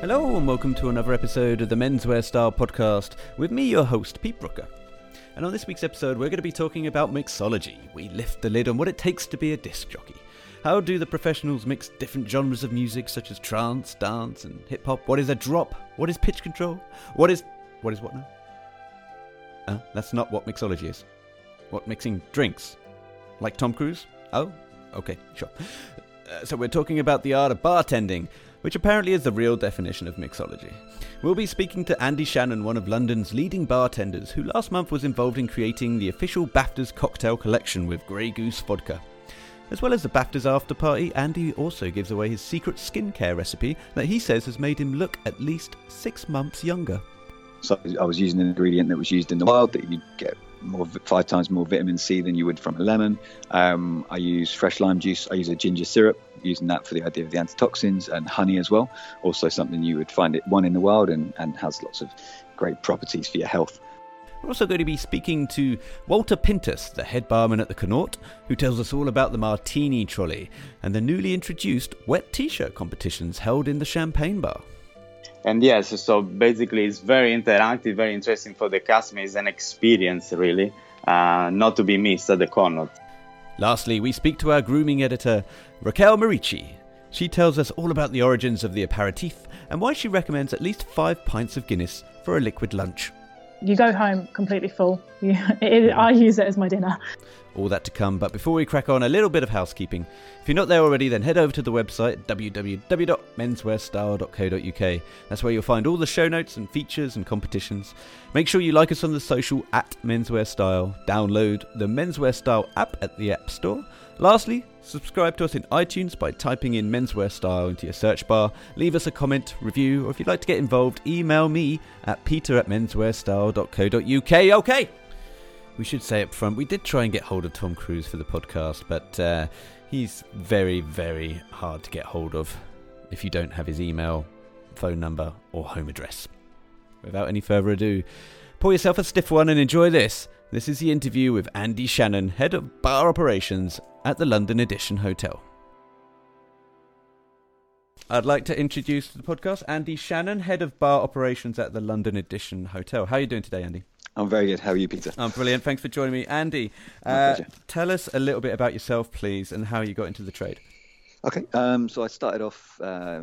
Hello, and welcome to another episode of the Menswear Style Podcast with me, your host, Pete Brooker. And on this week's episode, we're going to be talking about mixology. We lift the lid on what it takes to be a disc jockey. How do the professionals mix different genres of music such as trance, dance, and hip hop? What is a drop? What is pitch control? What is. What is what now? Uh, that's not what mixology is. What, mixing drinks? Like Tom Cruise? Oh, okay, sure. Uh, so we're talking about the art of bartending, which apparently is the real definition of mixology. We'll be speaking to Andy Shannon, one of London's leading bartenders, who last month was involved in creating the official BAFTAs cocktail collection with Grey Goose vodka. As well as the BAFTAs after party, Andy also gives away his secret skincare recipe that he says has made him look at least six months younger. So I was using an ingredient that was used in the wild that you get more five times more vitamin C than you would from a lemon. Um, I use fresh lime juice. I use a ginger syrup, using that for the idea of the antitoxins and honey as well. Also something you would find it one in the wild and, and has lots of great properties for your health. We're also going to be speaking to Walter Pintus, the head barman at the Connaught, who tells us all about the Martini Trolley and the newly introduced wet t-shirt competitions held in the Champagne Bar. And yes, so basically it's very interactive, very interesting for the customer. It's an experience, really, uh, not to be missed at the Connaught. Lastly, we speak to our grooming editor, Rakelle Maurici. She tells us all about the origins of the aperitif and why she recommends at least five pints of Guinness for a liquid lunch. You go home completely full. You, it, I use it as my dinner. All that to come, but before we crack on, a little bit of housekeeping. If you're not there already, then head over to the website www.menswearstyle.co.uk. That's where you'll find all the show notes and features and competitions. Make sure you like us on the social at Menswear Style. Download the Menswear Style app at the App Store. Lastly, subscribe to us in iTunes by typing in Menswear Style into your search bar. Leave us a comment, review, or if you'd like to get involved, email me at peter at menswearstyle.co.uk. Okay! We should say up front, we did try and get hold of Tom Cruise for the podcast, but uh, he's very, very hard to get hold of if you don't have his email, phone number, or home address. Without any further ado, pour yourself a stiff one and enjoy this. This is the interview with Andy Shannon, head of bar operations at the London Edition Hotel. I'd like to introduce to the podcast Andy Shannon, head of bar operations at the London Edition Hotel. How are you doing today, Andy? I'm very good. How are you, Peter? I'm brilliant. Thanks for joining me, Andy. Uh, tell us a little bit about yourself, please, and how you got into the trade. Okay. Um, so I started off uh,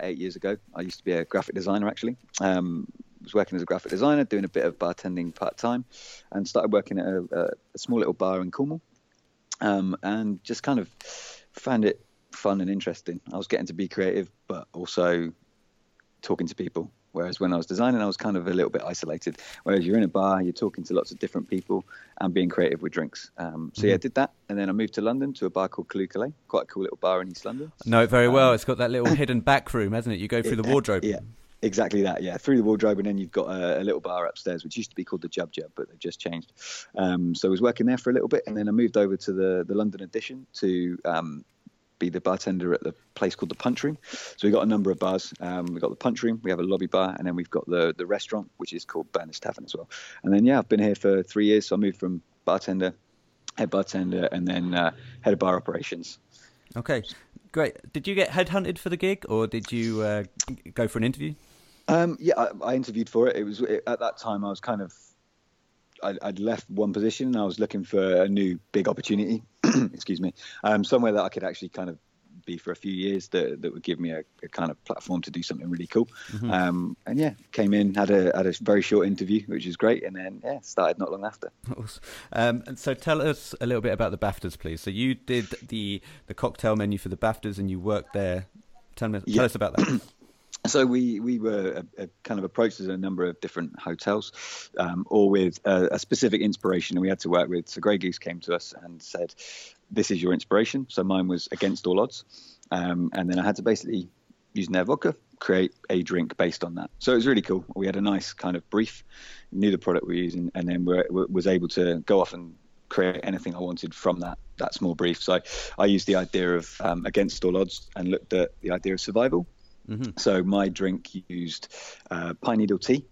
eight years ago. I used to be a graphic designer, actually. Um, was working as a graphic designer, doing a bit of bartending part time, and started working at a, a, small little bar in Cornwall, um, and just kind of found it fun and interesting. I was getting to be creative, but also talking to people Whereas when I was designing, I was kind of a little bit isolated. Whereas you're in a bar, you're talking to lots of different people and being creative with drinks. Um, so mm-hmm. yeah, I did that, and then I moved to London to a bar called Callay, quite a cool little bar in East London. Know it very well. Um, it's got that little hidden back room, hasn't it? You go through the wardrobe. Yeah. Exactly that, yeah. Through the wardrobe, and then you've got a, a, little bar upstairs, which used to be called the Jub Jub, but they've just changed. Um, so I was working there for a little bit, and then I moved over to the the London edition to um, be the bartender at the place called the Punch Room. So we've got a number of bars. Um, we've got the Punch Room, we have a lobby bar, and then we've got the the restaurant, which is called Berners Tavern as well. And then yeah, I've been here for three years. So I moved from bartender, head bartender, and then uh, head of bar operations. Okay, great. Did you get headhunted for the gig, or did you uh, go for an interview? Um, yeah, I, I, interviewed for it. It was it, at that time I was kind of I'd, I'd, left one position and I was looking for a new big opportunity. excuse me, um, somewhere that I could actually kind of be for a few years that, that would give me a, a kind of platform to do something really cool. Mm-hmm. Um, and yeah, came in, had a had a very short interview, which was great, and then yeah, started not long after. Um, and so tell us a little bit about the BAFTAs, please. So you did the the cocktail menu for the BAFTAs, and you worked there. Tell me, tell yeah. us about that. So we we were a, a kind of approached as a number of different hotels, um, all with a, a, specific inspiration, and we had to work with. So Grey Goose came to us and said, "This is your inspiration." So mine was against all odds, um, and then I had to basically using their vodka create a drink based on that. So it was really cool. We had a nice kind of brief, knew the product we were using, and then we was able to go off and create anything I wanted from that that small brief. So I used the idea of um, against all odds and looked at the idea of survival Mm-hmm. So my drink used uh, pine needle tea.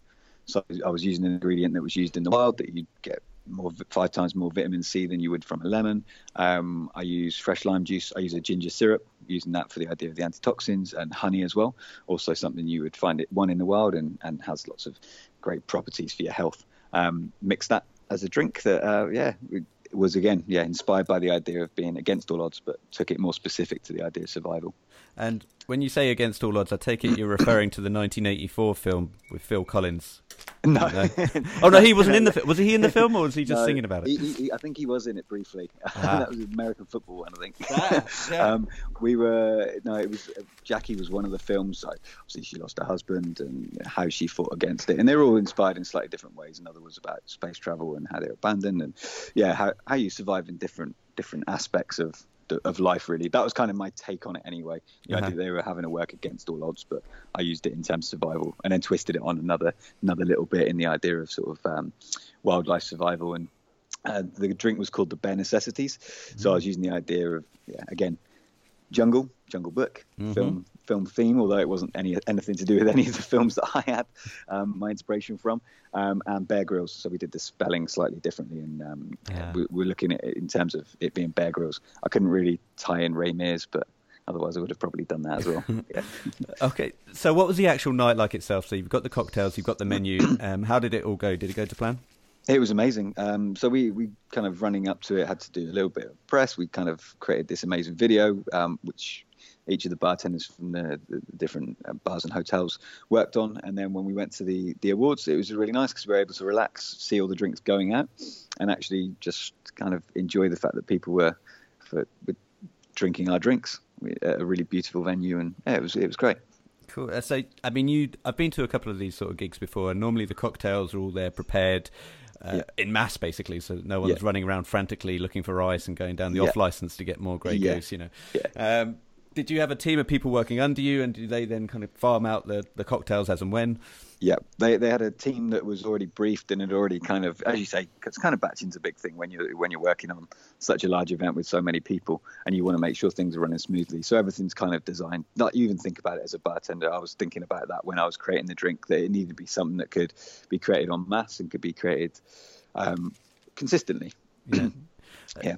So I was using an ingredient that was used in the wild that you'd get more five times more vitamin C than you would from a lemon. Um, I use fresh lime juice. I use a ginger syrup, using that for the idea of the antitoxins and honey as well. Also, something you would find it one in the wild and, and has lots of great properties for your health. Um, mix that as a drink that, uh, yeah, was again, yeah, inspired by the idea of being against all odds, but took it more specific to the idea of survival. And when you say against all odds, I take it you're referring to the 1984 film with Phil Collins. No. no. Oh no, he wasn't in the. film. Was he in the film, or was he just no, singing about it? He, he, I think he was in it briefly. Ah. that was American football one, I think. Ah, yeah. um, we were no, it was Jackie was one of the films. Like, obviously, she lost her husband and how she fought against it, and they're all inspired in slightly different ways. Another was about space travel and how they were abandoned, and yeah, how how you survive in different different aspects of of life really that was kind of my take on it anyway the uh-huh. idea they were having to work against all odds but i used it in terms of survival and then twisted it on another another little bit in the idea of sort of um, wildlife survival and uh, the drink was called the bare necessities mm-hmm. so i was using the idea of yeah again jungle jungle book mm-hmm. film film theme, although it wasn't any anything to do with any of the films that I had um, my inspiration from, um, and Bear Grylls. So we did the spelling slightly differently, and um, yeah. we, are looking at it in terms of it being Bear Grylls. I couldn't really tie in Ray Mears, but otherwise I would have probably done that as well. yeah. okay, so what was the actual night like itself? So you've got the cocktails, you've got the menu. Um, how did it all go? Did it go to plan? It was amazing. Um, so we, we kind of running up to it had to do a little bit of press. We kind of created this amazing video, um, which each of the bartenders from the, the different uh, bars and hotels worked on. And then when we went to the the awards, it was really nice because we were able to relax, see all the drinks going out, and actually just kind of enjoy the fact that people were, for, were drinking our drinks at a really beautiful venue, and yeah, it was it was great. Cool. Uh, so, I mean, you I've been to a couple of these sort of gigs before, and normally the cocktails are all there prepared. Uh, yeah. in mass basically so no one's yeah. running around frantically looking for ice and going down the yeah. off license to get more grey goose you know um, did you have a team of people working under you, and do they then kind of farm out the, the cocktails as and when? Yeah, they they had a team that was already briefed and had already kind of, as you say, it's kind of batching's a big thing when you're when you're working on such a large event with so many people, and you want to make sure things are running smoothly. So everything's kind of designed. Not even think about it as a bartender. I was thinking about that when I was creating the drink that it needed to be something that could be created on mass and could be created um, consistently. Yeah. yeah.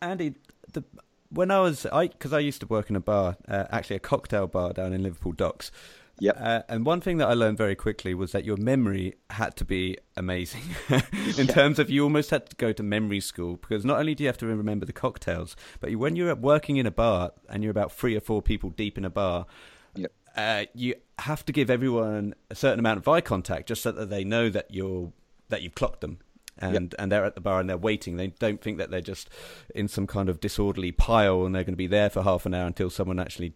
Andy, the when I was, I because I used to work in a bar, uh, actually a cocktail bar down in Liverpool Docks. Yeah. Uh, and one thing that I learned very quickly was that your memory had to be amazing in yeah. terms of you almost had to go to memory school because not only do you have to remember the cocktails, but when you're working in a bar and you're about three or four people deep in a bar, yep. uh, you have to give everyone a certain amount of eye contact just so that they know that you're that you've clocked them and yep. and they're at the bar and they're waiting. They don't think that they're just in some kind of disorderly pile and they're going to be there for half an hour until someone actually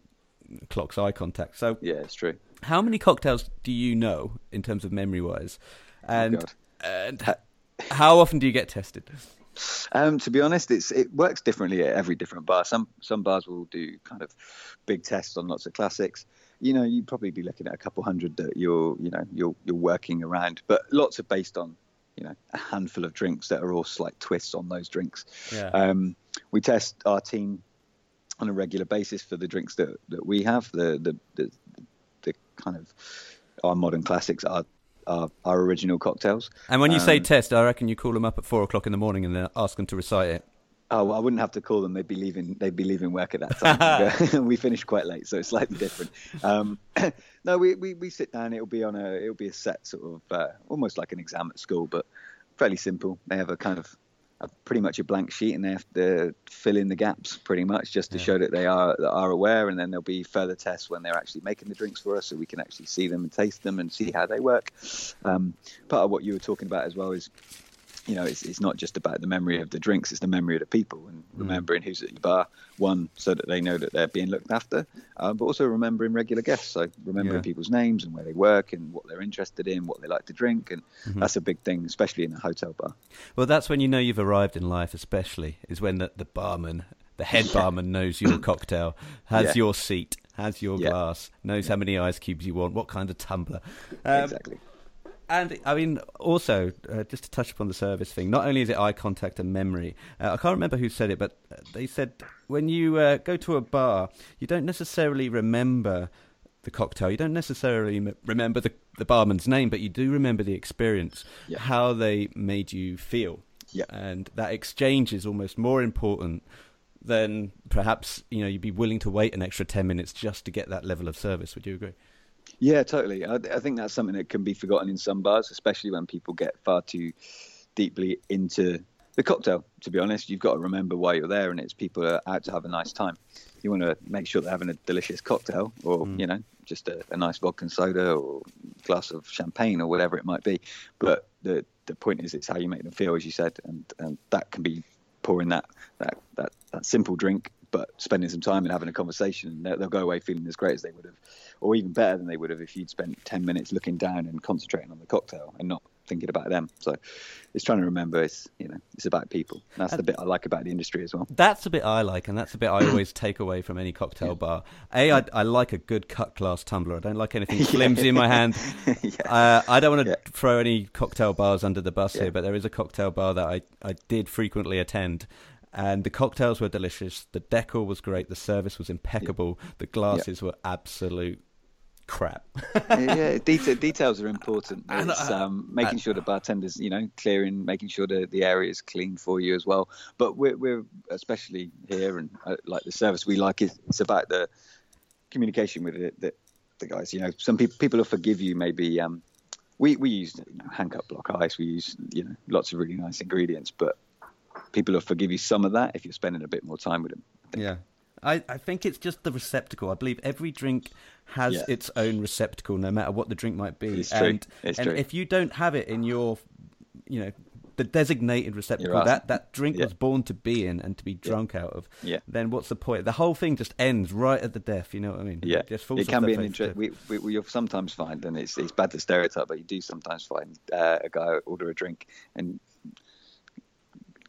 clocks eye contact. So yeah, it's true. How many cocktails do you know in terms of memory wise, and oh and how often do you get tested? Um, to be honest, it's it works differently at every different bar. Some some bars will do kind of big tests on lots of classics. You know, you'd probably be looking at a couple hundred that you're you know you're you're working around, but lots are based on you know a handful of drinks that are all slight twists on those drinks. Yeah. Um, we test our team on a regular basis for the drinks that, that we have, the, the the the kind of our modern classics, are. our, our original cocktails. And when you um, say test, I reckon you call them up at four o'clock in the morning and then ask them to recite it. Oh, well, I wouldn't have to call them. They'd be leaving. They'd be leaving work at that time. we finish quite late, so it's slightly different. Um, no, we, we, we sit down. It'll be on a it'll be a set sort of uh, almost like an exam at school, but fairly simple. They have a kind of a, pretty much a blank sheet, and they have to fill in the gaps pretty much just to yeah. show that they are that are aware. And then there'll be further tests when they're actually making the drinks for us, so we can actually see them and taste them and see how they work. Um, part of what you were talking about as well is you know, it's, it's not just about the memory of the drinks, it's the memory of the people and mm. remembering who's at your bar. One, so that they know that they're being looked after, uh, but also remembering regular guests. So remembering yeah. people's names and where they work and what they're interested in, what they like to drink. And mm-hmm. that's a big thing, especially in a hotel bar. Well, that's when you know you've arrived in life, especially, is when the, the barman, the head barman knows your cocktail, has yeah. your seat, has your yeah. glass, knows how many ice cubes you want, what kind of tumbler. Um, exactly and I mean, also, uh, just to touch upon the service thing, not only is it eye contact and memory, uh, I can't remember who said it, but they said when you uh, go to a bar, you don't necessarily remember the cocktail. You don't necessarily m- remember the, the barman's name, but you do remember the experience, yeah. how they made you feel. Yeah. And that exchange is almost more important than perhaps you know you'd be willing to wait an extra ten minutes just to get that level of service. Would you agree? Yeah, totally. I, I think that's something that can be forgotten in some bars, especially when people get far too deeply into the cocktail. To be honest, you've got to remember why you're there, and it's people are out to have a nice time. You want to make sure they're having a delicious cocktail, or mm. you know, just a, a, nice vodka and soda, or glass of champagne, or whatever it might be. But the the point is, it's how you make them feel, as you said, and, and that can be pouring that that that, that simple drink but spending some time and having a conversation, they'll, they'll go away feeling as great as they would have, or even better than they would have if you'd spent 10 minutes looking down and concentrating on the cocktail and not thinking about them. So it's trying to remember it's you know it's about people. And that's and the bit I like about the industry as well. That's the bit I like, and that's the bit I always take away from any cocktail yeah. bar. A, I, I like a good cut glass tumbler. I don't like anything flimsy in my hand. yeah. uh, I don't want to throw any cocktail bars under the bus here, but there is a cocktail bar that I I did frequently attend. And the cocktails were delicious. The decor was great. The service was impeccable. The glasses were absolute crap. yeah, detail, details are important. It's uh, um, making sure the bartenders, you know, clearing, making sure the, the area is clean for you as well. But we're, we're especially here and uh, like the service we like is it's about the communication with it, the, the guys. You know, some people people will forgive you maybe. Um, we we use you know, hand cut block ice. We use you know lots of really nice ingredients, but people will forgive you some of that if you're spending a bit more time with them. Yeah. I, I think it's just the receptacle. I believe every drink has yeah. its own receptacle, no matter what the drink might be. It's and, true. It's and true. if you don't have it in your, you know, the designated receptacle that that drink yeah. was born to be in and to be drunk yeah. out of, yeah. then what's the point? The whole thing just ends right at the death. You know what I mean? Yeah, it, it can be an interest. We, we, we sometimes find, and it's it's bad to stereotype, but you do sometimes find uh, a guy order a drink and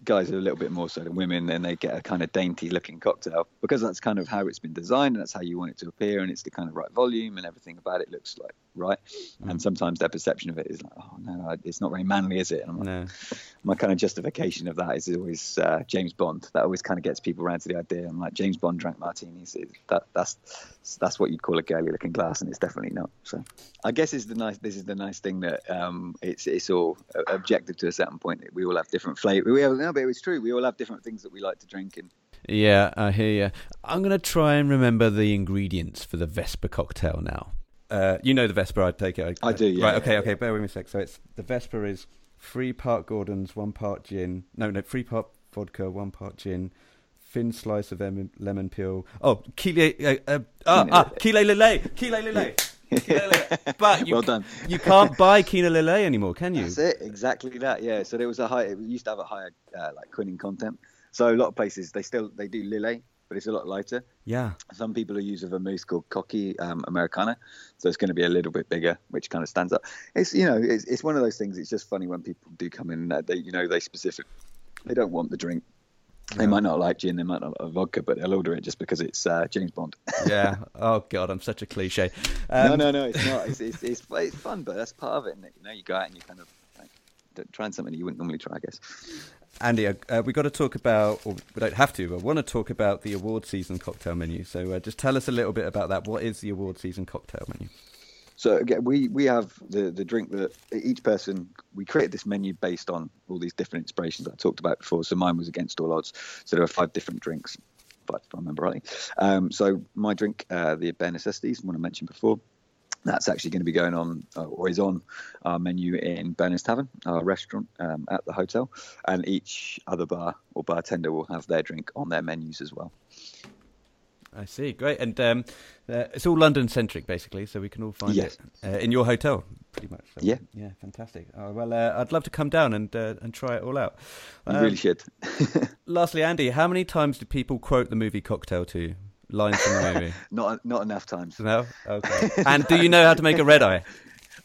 guys are a little bit more so than women, and they get a kind of dainty looking cocktail because that's kind of how it's been designed and that's how you want it to appear, and it's the kind of right volume and everything about it looks like right. Mm. And sometimes their perception of it is like, oh no, it's not very manly, is it? And I'm no. my kind of justification of that is always uh, James Bond. That always kind of gets people around to the idea. I'm like, James Bond drank martinis. That that's that's what you'd call a girly looking glass, and it's definitely not. So I guess is the nice. This is the nice thing that um, it's it's all objective to a certain point. We all have different flavor. We have but it's true. We all have different things that we like to drink and. Yeah, I hear you. I'm gonna try and remember the ingredients for the Vesper cocktail now. Uh, you know the Vesper, I take it. I, I do. Yeah. Right. Okay. Okay. Bear with me a sec. So it's the Vesper is three part Gordon's, one part gin. No, no, three part vodka, one part gin. Thin slice of lemon, lemon peel. Oh, kile, uh, uh, ah, ah, kile lile, kile lile. But you, well done. you can't buy Kina Lillet anymore, can you? That's it, exactly that. Yeah. So there was a high. It used to have a higher uh, like quinine content. So a lot of places they still they do Lillet, but it's a lot lighter. Yeah. Some people are using a vermouth called Cocchi um, Americana, so it's going to be a little bit bigger, which kind of stands up. It's you know it's, it's one of those things. It's just funny when people do come in. Uh, they you know they specific they don't want the drink. They might not like gin, they might not like vodka, but they'll order it just because it's uh, James Bond. yeah. Oh God, I'm such a cliche. Um... No, no, no, it's not. It's, it's, it's, it's fun, but that's part of it. You know, you go out and you kind of like, trying something you wouldn't normally try, I guess. Andy, uh, uh we've got to talk about, or we don't have to, but I want to talk about the award season cocktail menu. So uh, just tell us a little bit about that. What is the award season cocktail menu? So again, we we have the the drink that each person we created this menu based on all these different inspirations I talked about before. So mine was against all odds. So there are five different drinks, if I remember rightly. Um, so my drink, uh, the bare necessities, one I mentioned before, that's actually going to be going on uh, or is on our menu in Berners Tavern, our restaurant um, at the hotel, and each other bar or bartender will have their drink on their menus as well. I see, great, and um, uh, it's all London centric basically, so we can all find yes. it uh, in your hotel, pretty much. So, yeah, yeah, fantastic. Oh, well, uh, I'd love to come down and uh, and try it all out. You really um, should. lastly, Andy, how many times do people quote the movie Cocktail to you? lines from the movie? not not enough times. No. Okay. and do you know how to make a red eye?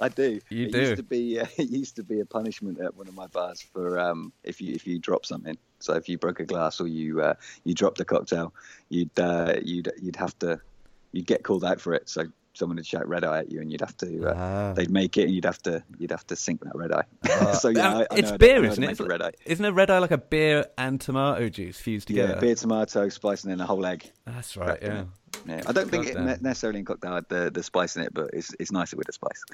I do. You it do. Used to be, uh, it used to be a punishment at one of my bars for um, if you if you drop something. So if you broke a glass or you uh, you dropped a cocktail, you'd uh, you'd you'd have to you'd get called out for it. So someone would shout red eye at you, and you'd have to uh, ah. they'd make it, and you'd have to you'd have to sink that red eye. Uh, so yeah, I, I it's know, beer, isn't it? It's red eye. Isn't a red eye like a beer and tomato juice fused together? Yeah, beer, tomato, spice, in a whole egg. That's right. Yeah. Yeah, I don't think it necessarily in cocktail the the spice in it, but it's it's nicer with the spice.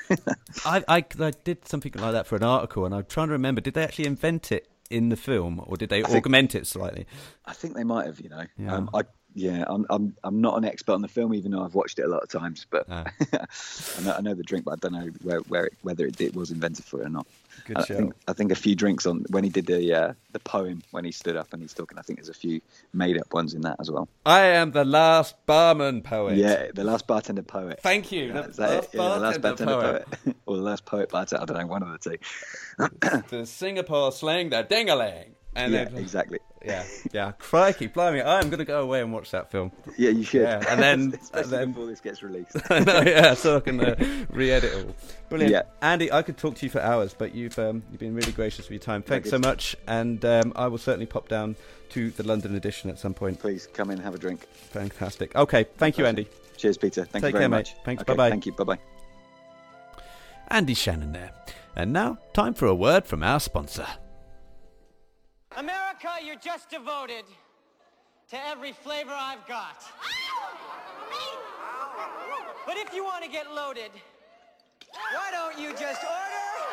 I, I I did something like that for an article, and I'm trying to remember. Did they actually invent it in the film, or did they think- augment it slightly? I think they might have, you know. Yeah. Um, I yeah, I'm I'm I'm not an expert on the film, even though I've watched it a lot of times. But Ah. I, know, I know the drink, but I don't know where where it, whether it did, was invented for it or not. Good I show. think I think a few drinks on when he did the uh, the poem when he stood up and he's talking. I think there's a few made up ones in that as well. I am the last barman poet. Yeah, the last bartender poet. Thank you. Yeah, the it? last Yeah, the last bartender poet. poet, or the last poet bartender. I don't know, one of the two. the Singapore slang, the dingaling. And yeah, then, exactly. yeah, yeah. Crikey, blimey! I am going to go away and watch that film. Yeah, you should. Yeah, and then- especially and then- before this gets released. I know, yeah, so I can uh, re-edit all. Brilliant, Yeah. Andy. I could talk to you for hours, but you've um, you've been really gracious with your time. Thanks so much, and um, I will certainly pop down to the London edition at some point. Please come in and have a drink. Fantastic. Okay, thank you, Andy. Cheers, Peter. Thank Take you very care, mate. much. Thanks, Okay, bye-bye. Thank you. Bye bye. Andy Shannon there. And now, time for a word from our sponsor. America, you're just devoted to every flavor I've got. But if you want to get loaded, why don't you just order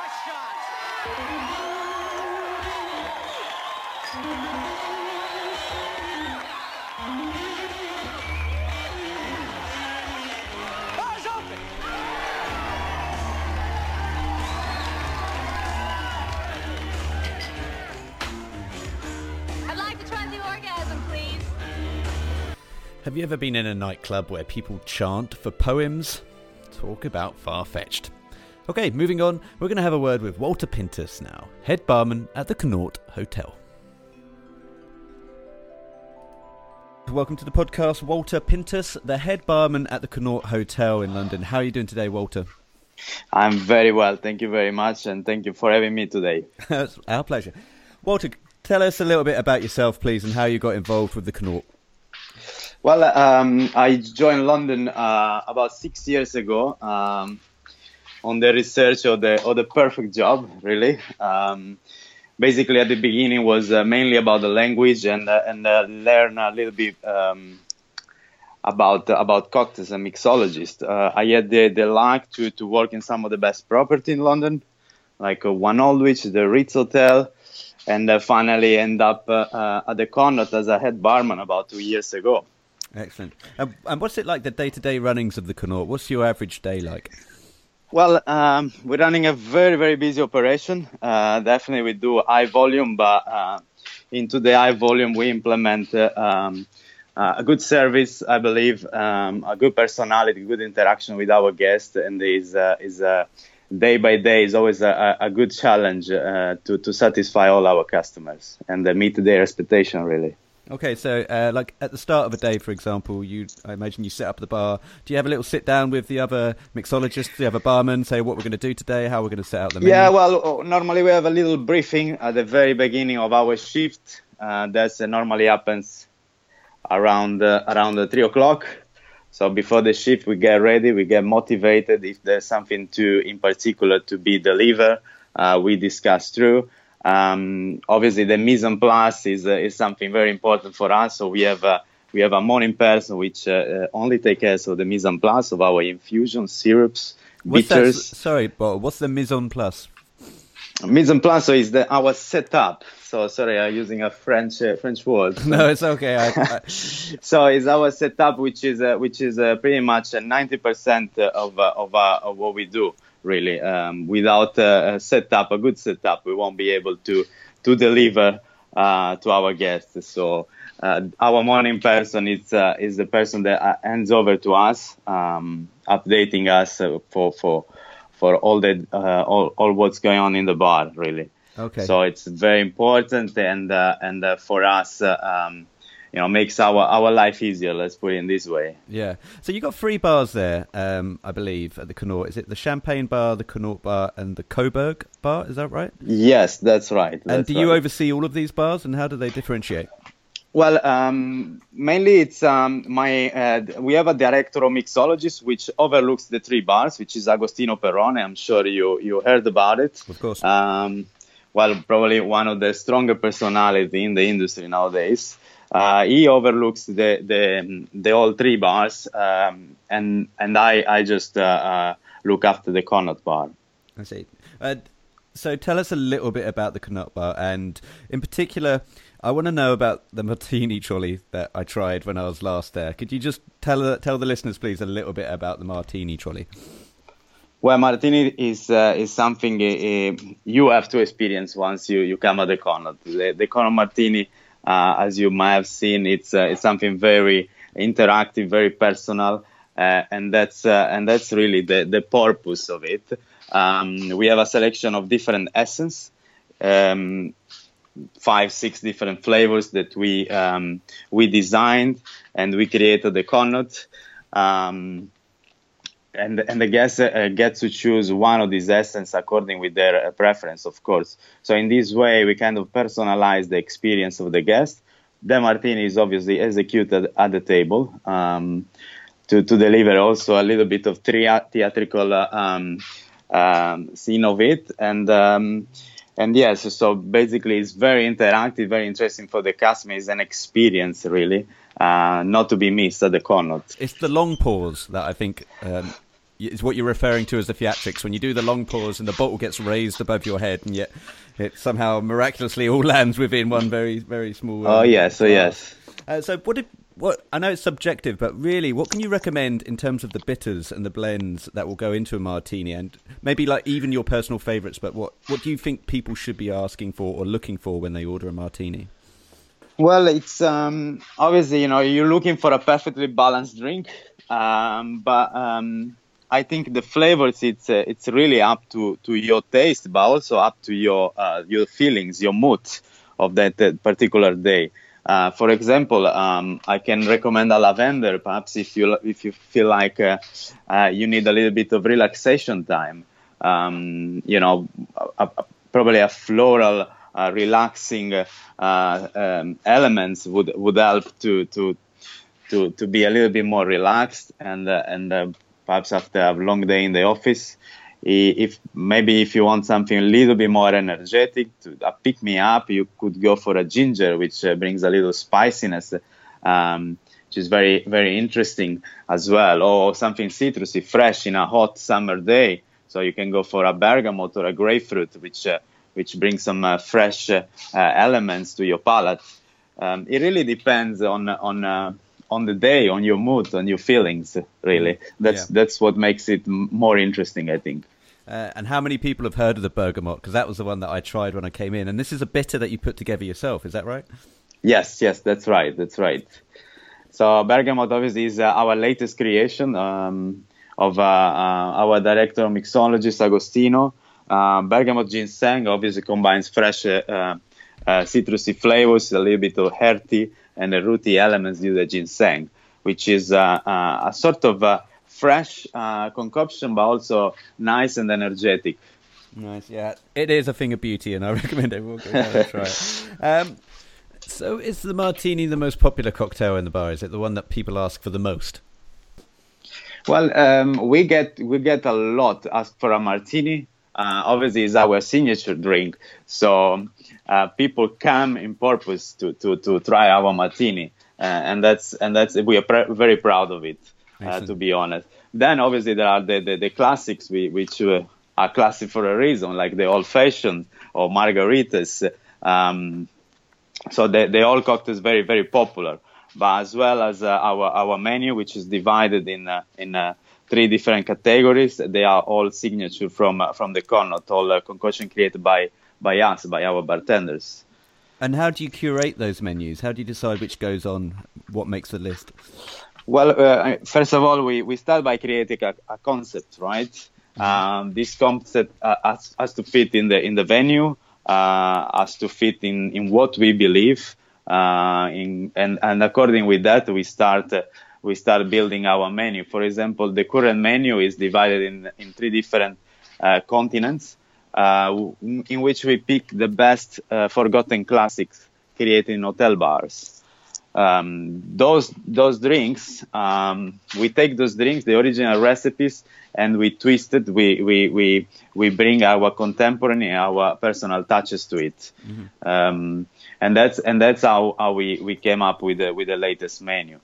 a shot? Have you ever been in a nightclub where people chant for poems? Talk about far fetched. Okay, moving on, we're going to have a word with Walter Pintus now, head barman at the Connaught Hotel. Welcome to the podcast, Walter Pintus, the head barman at the Connaught Hotel in London. How are you doing today, Walter? I'm very well. Thank you very much, and thank you for having me today. our pleasure. Walter, tell us a little bit about yourself, please, and how you got involved with the Connaught. Well, um, I joined London uh, about six years ago um, on the research of the of the perfect job. Really, um, basically at the beginning was uh, mainly about the language and uh, and uh, learn a little bit um, about about cocktails and mixologists. Uh, I had the, the luck to, to work in some of the best property in London, like uh, One Aldwych, the Ritz Hotel, and finally end up at the Connaught as a head barman about two years ago. Excellent. And, and what's it like, the day to day runnings of the Connaught? What's your average day like? Well, um, we're running a very, very busy operation. Uh, definitely, we do high volume, but uh, into the high volume, we implement uh, um, uh, a good service, I believe, um, a good personality, good interaction with our guests, and is uh, is uh, day by day is always a, a good challenge to to satisfy all our customers and meet their expectation. Really. Okay, so uh, like at the start of a day, for example, you I imagine you set up the bar. Do you have a little sit down with the other mixologists, the other barman, say what we're going to do today, how we're going to set out the menu? Yeah, well, normally we have a little briefing at the very beginning of our shift. Uh, that uh, normally happens around uh, around uh, three o'clock. So before the shift, we get ready, we get motivated. If there's something to, in particular, to be delivered, uh, we discuss through. Um, obviously, the mise en place is uh, is something very important for us. So we have a we have a morning person which uh, uh, only take care of the mise en place of our infusion syrups, what's that? bitters. Sorry, Bob, what's the mise en place? Mise en place is the our setup. So sorry, I'm using a French uh, French word. No, it's okay. I, I, So it's our setup, which is uh, which is uh, pretty much uh, 90% of uh, of uh, of what we do. Really, um, without uh, a setup, a good setup, we won't be able to to deliver uh, to our guests. So uh, our morning person is uh, is the person that uh, hands over to us, um, updating us uh, for for for all the uh, all, all what's going on in the bar. Really. okay. So it's very important, and uh, and uh, for us, uh, um, you know, makes our our life easier. Let's put it in this way. yeah. So you got three bars there, um, I believe, at the Connaught. Is it the Champagne Bar, the Connaught Bar, and the Coburg Bar? Is that right? Yes, that's right. and that's do you right. oversee all of these bars, and how do they differentiate? Well, um, mainly it's um, my. Uh, we have a director of mixologist which overlooks the three bars, which is Agostino Perrone. I'm sure you you heard about it. Of course. Um, well, probably one of the stronger personality in the industry nowadays. Uh, he overlooks the the the all three bars, um, and and I I just uh, uh, look after the Connaught bar. I see. Uh, So tell us a little bit about the Connaught Bar, and in particular, I want to know about the martini trolley that I tried when I was last there. Could you just tell tell the listeners, please, a little bit about the martini trolley? Well, martini is uh, is something uh, you have to experience once you, you come at the Connaught. The, the Connaught martini, uh, as you might have seen, it's uh, it's something very interactive, very personal, uh, and that's uh, and that's really the the purpose of it. Um, we have a selection of different essence, um, five, six different flavors that we um, we designed and we created the Connaught. Um, and, and the guests uh, get to choose one of these essence according with their uh, preference, of course. So in this way, we kind of personalize the experience of the guest. The martini is obviously executed at the table um, to, to deliver also a little bit of theatrical uh, um, um, scene of it. And um, and yes, so basically it's very interactive, very interesting for the customer. It's an experience really, uh, not to be missed at the Connaught. It's the long pause that I think um, is what you're referring to as the theatrics. When you do the long pause and the bottle gets raised above your head, and yet it somehow miraculously all lands within one very very small. oh yes, oh yes. Uh, so what did what I know it's subjective, but really, what can you recommend in terms of the bitters and the blends that will go into a martini, and maybe like even your personal favourites? But what what do you think people should be asking for or looking for when they order a martini? Well, it's um, obviously you know you're looking for a perfectly balanced drink, um, but um, I think the flavors it's uh, it's really up to, to your taste, but also up to your uh, your feelings, your mood of that, that particular day. Uh, for example, um, I can recommend a lavender. Perhaps if you if you feel like uh, uh, you need a little bit of relaxation time, um, you know, a, a, probably a floral, uh, relaxing uh, um, elements would would help to to to to be a little bit more relaxed and uh, and perhaps after a long day in the office if maybe if you want something a little bit more energetic to uh, pick me up you could go for a ginger which uh, brings a little spiciness um, which is very very interesting as well. Or something citrusy fresh in a hot summer day. So you can go for a bergamot or a grapefruit which uh, which brings some uh, fresh uh, elements to your palate. Um, it really depends on on uh, on the day on your mood on your feelings really that's yeah. that's what makes it more interesting i think uh, and how many people have heard of the bergamot? Because that was the one that I tried when I came in. And this is a bitter that you put together yourself. Is that right? Yes, yes, that's right. That's right. So bergamot obviously is uh, our latest creation um, of uh, uh our director mixologist Agostino. Uh, bergamot ginseng obviously combines fresh uh, citrusy flavors, a little bit of hearty and the rooty elements due to ginseng, which is a sort of fresh uh, concoction, but also nice and energetic. Nice, yeah. It is a thing of beauty, and I recommend everyone go down and try it. Um, so, is the martini the most popular cocktail in the bar? Is it the one that people ask for the most? Well, um, we get we get a lot asked for a martini. Uh, obviously, it's our signature drink, so uh, people come in purpose to, to, to try our martini, uh, and that's and that's we are pr- very proud of it uh, to be honest. Then obviously there are the, the, the classics we, which uh, are classic for a reason, like the old fashioned or margaritas. Um, so the, the old cocktail is very, very popular. But as well as uh, our, our menu, which is divided in, uh, in uh, three different categories, they are all signature from, uh, from the Connaught, all concoction created by, by us, by our bartenders. And how do you curate those menus? How do you decide which goes on, what makes the list? Well, uh, first of all, we, we start by creating a, a concept, right? Mm-hmm. Um, this concept uh, has, has, to fit in the in the venue, uh, has to fit in, in what we believe, uh, in, and and according with that, we start uh, we start building our menu. For example, the current menu is divided in in three different uh, continents, in which we pick the best forgotten classics created in hotel bars. Um, those those drinks um, we take those drinks the original recipes and we twist it we we we, we bring our contemporary our personal touches to it. Mm-hmm. um, and that's and that's how, how we, we came up with the, with the latest menu.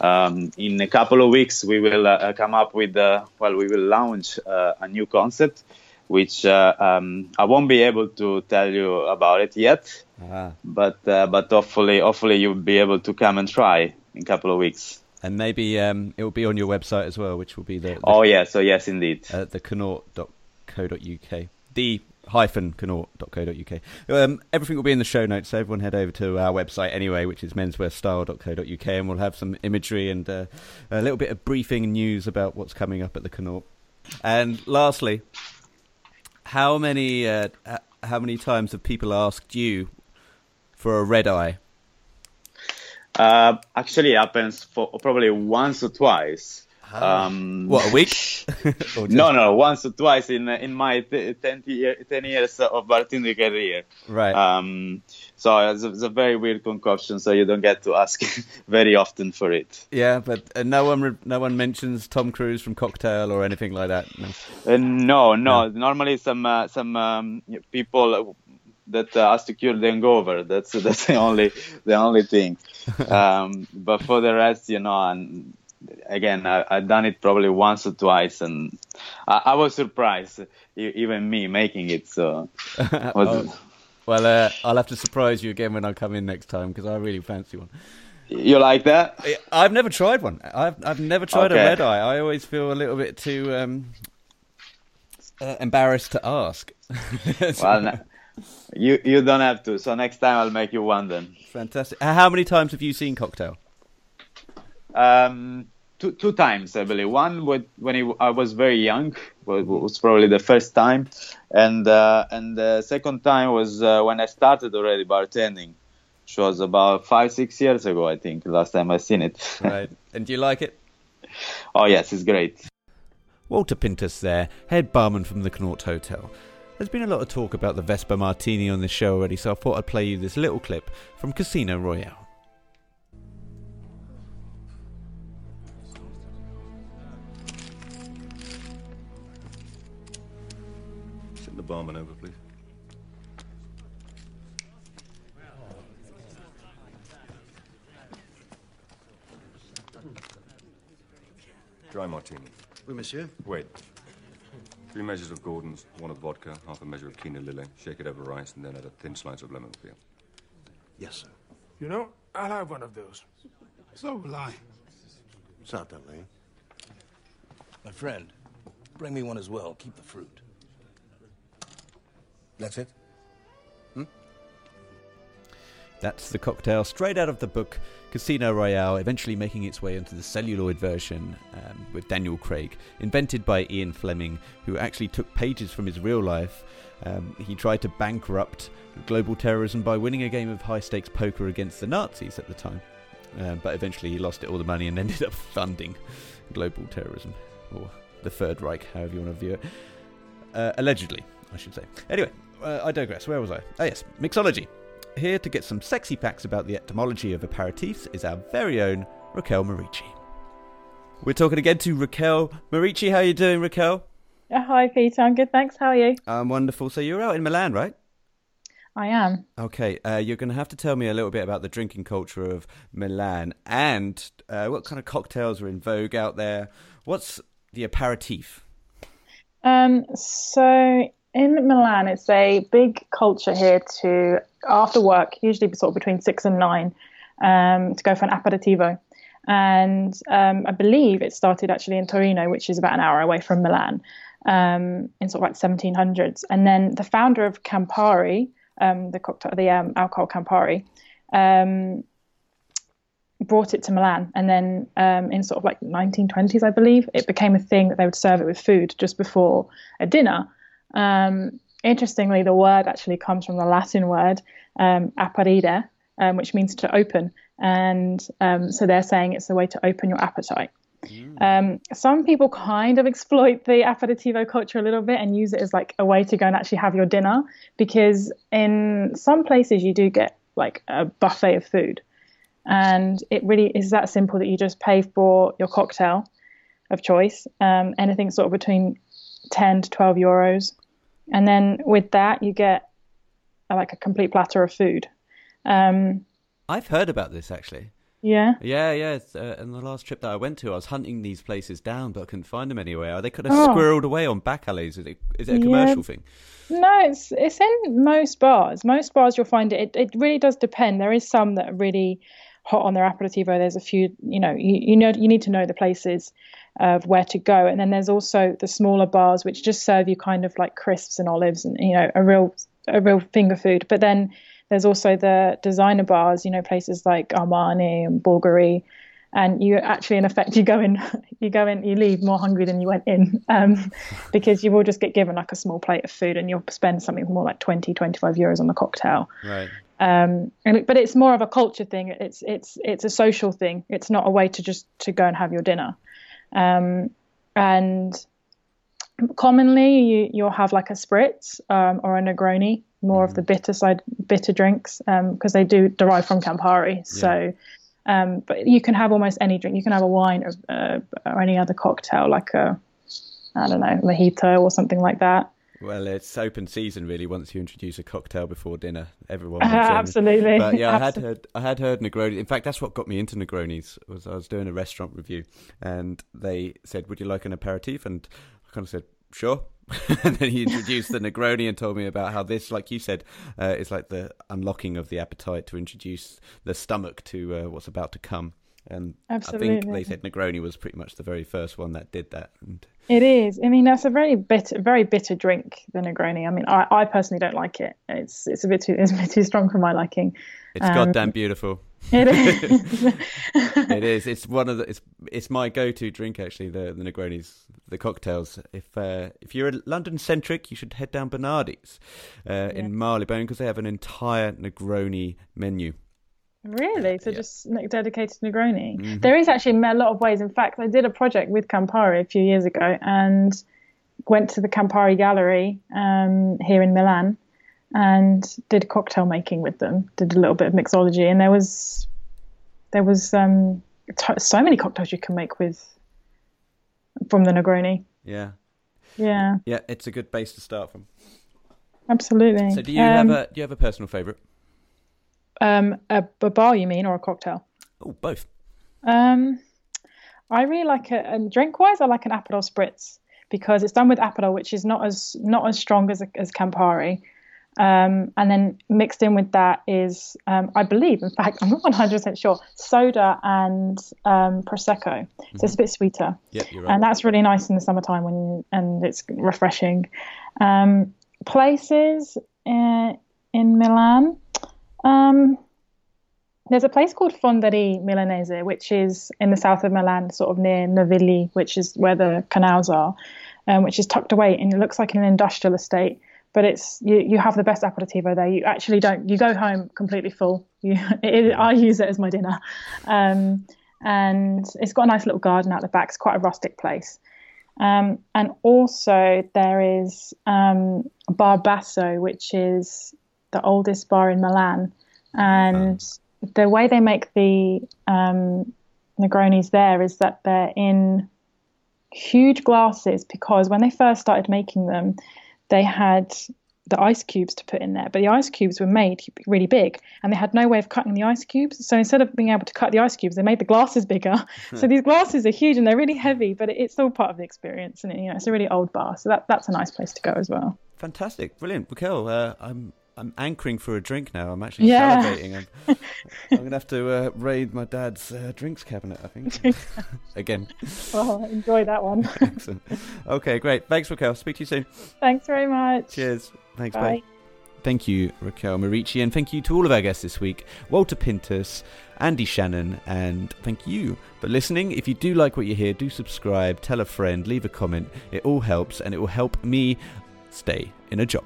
Um, in a couple of weeks we will uh, come up with uh, well we will launch uh, a new concept which uh, um, I won't be able to tell you about it yet. Ah. But uh, but hopefully hopefully you'll be able to come and try in a couple of weeks. And maybe um, it will be on your website as well, which will be the, the Oh yeah, so yes indeed. uh, the connaught.co.uk. The hyphen connaught.co.uk. Um, everything will be in the show notes, so everyone head over to our website anyway, which is menswearstyle.co.uk, and we'll have some imagery and uh, a little bit of briefing news about what's coming up at the Connaught. And lastly, how many uh, how many times have people asked you for a red eye? Uh, actually, it happens for probably once or twice. Um, What a week? No, no, once or twice in in my t- 10, year, 10 years of bartending career. Right. Um, so it's a, it's a very weird concoction, so you don't get to ask very often for it. Yeah, but uh, no one re- no one mentions Tom Cruise from Cocktail or anything like that. No. Uh, no, no, Normally, some uh, some um, people that uh, has to cure the hangover. That's that's the only the only thing. um, but for the rest, you know, and again, I, I've done it probably once or twice, and I, I was surprised, even me making it. So, was, Well, uh, I'll have to surprise you again when I come in next time because I really fancy one. you like that? I've never tried one. I've I've never tried a red eye. I always feel a little bit too um, uh, embarrassed to ask. Well, no, you you don't have to. So next time I'll make you one then. Fantastic. How many times have you seen Cocktail? Um, two two times I believe. One with, when he, I was very young was, was probably the first time, and uh, and the second time was uh, when I started already bartending, which was about five six years ago I think. Last time I seen it. Right. and do you like it? oh yes, it's great. Walter Pintus there, head barman from the Connaught Hotel. There's been a lot of talk about the Vesper Martini on this show already, so I thought I'd play you this little clip from Casino Royale. Barman over, please. Dry martini. Oui, monsieur. Wait. Three measures of Gordon's, one of vodka, half a measure of Kina Lillet. Shake it over rice, and then add a thin slice of lemon peel. Yes, sir. You know, I'll have one of those. So will I. Certainly. My friend, bring me one as well. Keep the fruit. That's it? That's the cocktail straight out of the book Casino Royale, eventually making its way into the celluloid version um, with Daniel Craig, invented by Ian Fleming, who actually took pages from his real life. Um, he tried to bankrupt global terrorism by winning a game of high stakes poker against the Nazis at the time. Um, but eventually he lost it all the money and ended up funding global terrorism, or the Third Reich, however you want to view it. Uh, allegedly, I should say. Anyway, uh, I digress. Where was I? Oh, yes, mixology. Here to get some sexy facts about the etymology of aperitifs is our very own Rakelle Maurici. We're talking again to Rakelle Maurici. How are you doing, Rakelle? Uh, Hi, Peter. I'm good, thanks. How are you? I'm wonderful. So you're out in Milan, right? I am. Okay, uh, you're going to have to tell me a little bit about the drinking culture of Milan and uh, what kind of cocktails are in vogue out there. What's the aperitif? Um, so in Milan, it's a big culture here to after work, usually sort of between six and nine, um, to go for an aperitivo. And um, I believe it started actually in Torino, which is about an hour away from Milan, um, in sort of like 1700s. And then the founder of Campari, um, the cocktail, the um, alcohol Campari, um, brought it to Milan, and then um, in sort of like 1920s, I believe, it became a thing that they would serve it with food just before a dinner. Um, interestingly, the word actually comes from the Latin word um, aperire, um, which means to open, and um, so they're saying it's a way to open your appetite. Um, some people kind of exploit the aperitivo culture a little bit and use it as like a way to go and actually have your dinner because in some places you do get like a buffet of food. And it really is that simple that you just pay for your cocktail of choice um, anything sort of between 10 to 12 euros and then with that you get uh, like a complete platter of food um, I've heard about this actually. Yeah. Yeah, yeah. Uh, and the last trip that I went to, I was hunting these places down, but I couldn't find them anywhere. They could have Oh. squirreled away on back alleys. Is it, is it a Yeah. commercial thing? No, it's it's in most bars. Most bars you'll find it. It, it really does depend. There is some that are really hot on their aperitivo. There's a few, you know, you, you know, you need to know the places of where to go, and then there's also the smaller bars which just serve you kind of like crisps and olives and you know a real a real finger food. But then there's also the designer bars, you know, places like Armani and Bulgari, and you actually in effect you go in you go in you leave more hungry than you went in um, because you will just get given like a small plate of food and you'll spend something more like 20 25 euros on the cocktail Right. Um, and but it's more of a culture thing. It's it's it's a social thing. It's not a way to just to go and have your dinner. Um, and commonly you you'll have like a spritz um, or a negroni more of the bitter side bitter drinks because they do derive from campari. So um, but you can have almost any drink. You can have a wine or, uh, or any other cocktail like a i don't know mojito or something like that Well, it's open season really. Once you introduce a cocktail before dinner, everyone. Uh, absolutely. But yeah, I had heard. I had heard Negroni. In fact, that's what got me into Negronis. Was I was doing a restaurant review, and they said, "Would you like an aperitif?" And I kind of said, "Sure." and then he introduced the Negroni and told me about how this, like you said, uh, is like the unlocking of the appetite to introduce the stomach to uh, what's about to come. And I think they said Negroni was pretty much the very first one that did that. And It is. I mean, that's a very bitter, very bitter drink, the Negroni. I mean, I, I personally don't like it. It's it's a bit too it's a bit too strong for my liking. it's Um, goddamn beautiful. It is. it is. It's one of the. It's it's my go-to drink actually. The the Negronis, the cocktails. If uh, if you're a London centric, you should head down Bernardi's uh, in Marylebone because they have an entire Negroni menu. Really? So just ne- dedicated Negroni? Mhm. There is actually a lot of ways. In fact, I did a project with Campari a few years ago and went to the Campari Gallery um, here in Milan and did cocktail making with them. Did a little bit of mixology, and there was there was um, t- so many cocktails you can make with from the Negroni. Yeah, Yeah, yeah. It's a good base to start from. absolutely. So, do you um, have a do you have a personal favorite? Um, a, a bar? You mean, or a cocktail? Oh, both. Um, I really like it. And drink wise, I like an Aperol spritz because it's done with Aperol, which is not as not as strong as as Campari. Um, and then mixed in with that is, um, I believe, in fact, I'm not 100% sure, soda and um, prosecco. So it's a bit sweeter, Yep, right. and that's really nice in the summertime when and it's refreshing. Um, places uh, in Milan. Um, there's a place called Fonderie Milanese, which is in the south of Milan, sort of near Navigli, which is where the canals are, um, which is tucked away, and it looks like an industrial estate. But it's you, you have the best aperitivo there. You actually don't. You go home completely full. You, it, I use it as my dinner, um, and it's got a nice little garden out the back. It's quite a rustic place. Um, and also there is um, Bar Basso, which is the oldest bar in Milan, and the way they make the um, Negronis there is that they're in huge glasses because when they first started making them, they had the ice cubes to put in there, but the ice cubes were made really big and they had no way of cutting the ice cubes. So instead of being able to cut the ice cubes, they made the glasses bigger. so these glasses are huge and they're really heavy, but it's all part of the experience. And you know, it's a really old bar, so that that's a nice place to go as well. Fantastic, brilliant, Rakelle. Uh, I'm I'm anchoring for a drink now. I'm actually Yeah. salivating. I'm, I'm gonna have to uh, raid my dad's uh, drinks cabinet. I think again. Well, enjoy that one. Excellent. Okay, great. Thanks, Rakelle. Speak to you soon. Thanks very much. Cheers. Thanks, Bye. bye. Thank you, Rakelle Maurici, and thank you to all of our guests this week Walter Pintus, Andy Shannon, and thank you for listening. If you do like what you hear, do subscribe, tell a friend, leave a comment. It all helps, and it will help me stay in a job.